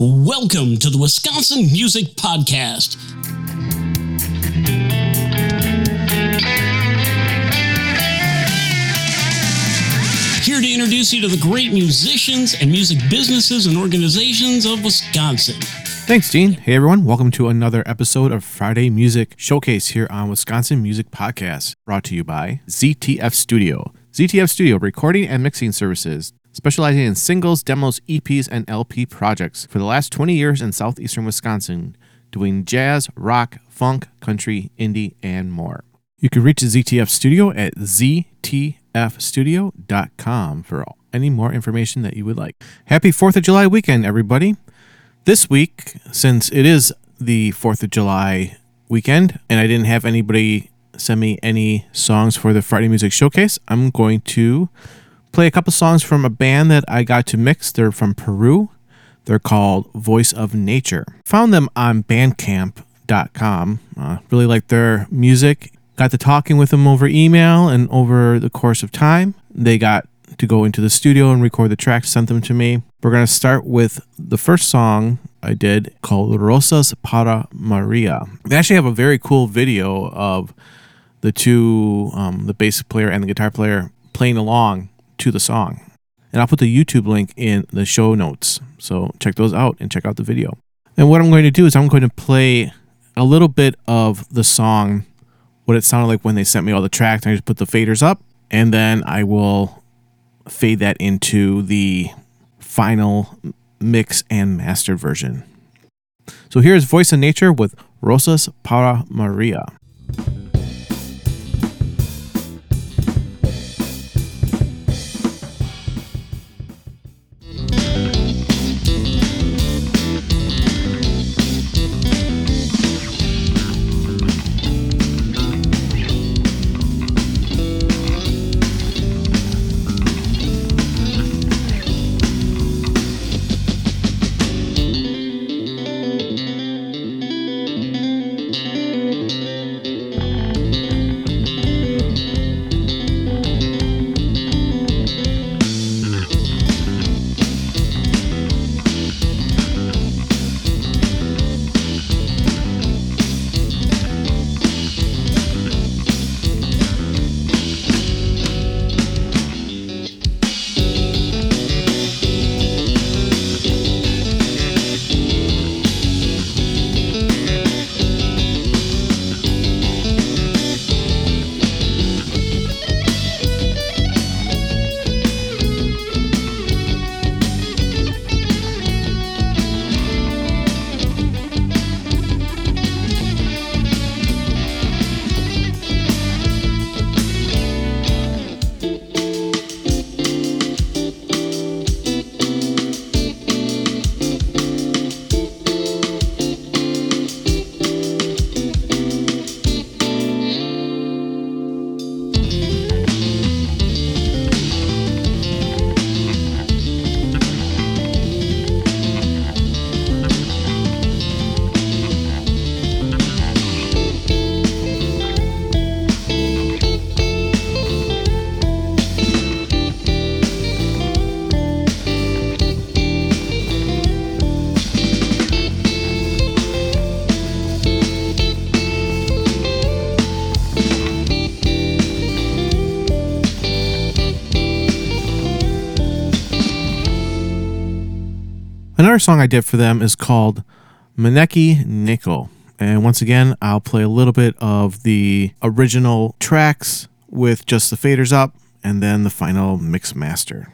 Welcome to the Wisconsin Music Podcast. Here to introduce you to the great musicians and music businesses and organizations of Wisconsin. Thanks, Gene. Hey, everyone. Welcome to another episode of Friday Music Showcase here on Wisconsin Music Podcast, brought to you by ZTF Studio. ZTF Studio recording and mixing services, specializing in singles, demos, EPs, and LP projects for the last 20 years in southeastern Wisconsin, doing jazz, rock, funk, country, indie, and more. You can reach ZTF Studio at ztfstudio.com for any more information that you would like. Happy 4th of July weekend, everybody. This week, since it is the 4th of July weekend and I didn't have anybody send me any songs for the Friday Music Showcase, I'm going to play a couple songs from a band that I got to mix. They're from Peru. They're called Voice of Nature. Found them on bandcamp.com. Uh, really like their music. Got to talking with them over email and over the course of time. They got to go into the studio and record the tracks, sent them to me. We're going to start with the first song I did called Rosas para Maria. They actually have a very cool video of the two, um, the bass player and the guitar player, playing along to the song. And I'll put the YouTube link in the show notes. So check those out and check out the video. And what I'm going to do is I'm going to play a little bit of the song, what it sounded like when they sent me all the tracks. I just put the faders up and then I will fade that into the final mix and mastered version. So here's Voice of Nature with Rosas para Maria. Another song I did for them is called Maneki Nickel. And once again, I'll play a little bit of the original tracks with just the faders up and then the final mix master.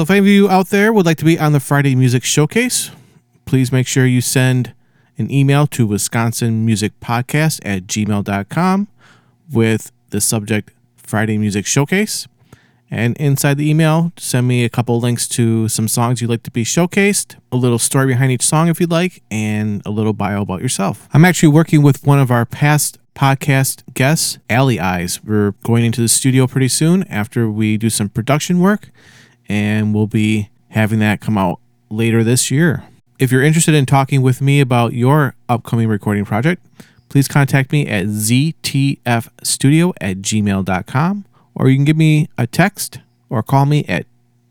So if any of you out there would like to be on the Friday Music Showcase, please make sure you send an email to wisconsinmusicpodcast Music Podcast at gmail.com with the subject Friday Music Showcase. And inside the email, send me a couple links to some songs you'd like to be showcased, a little story behind each song if you'd like, and a little bio about yourself. I'm actually working with one of our past podcast guests, Alley Eyes. We're going into the studio pretty soon after we do some production work, and we'll be having that come out later this year. If you're interested in talking with me about your upcoming recording project, please contact me at ztfstudio at gmail.com or you can give me a text or call me at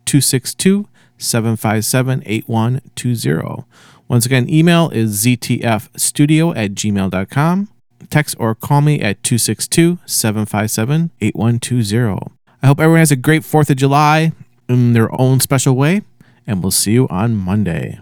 262 757 8120. Once again, email is ztfstudio at gmail.com. Text or call me at 262 757 8120. I hope everyone has a great 4th of July in their own special way, and we'll see you on Monday.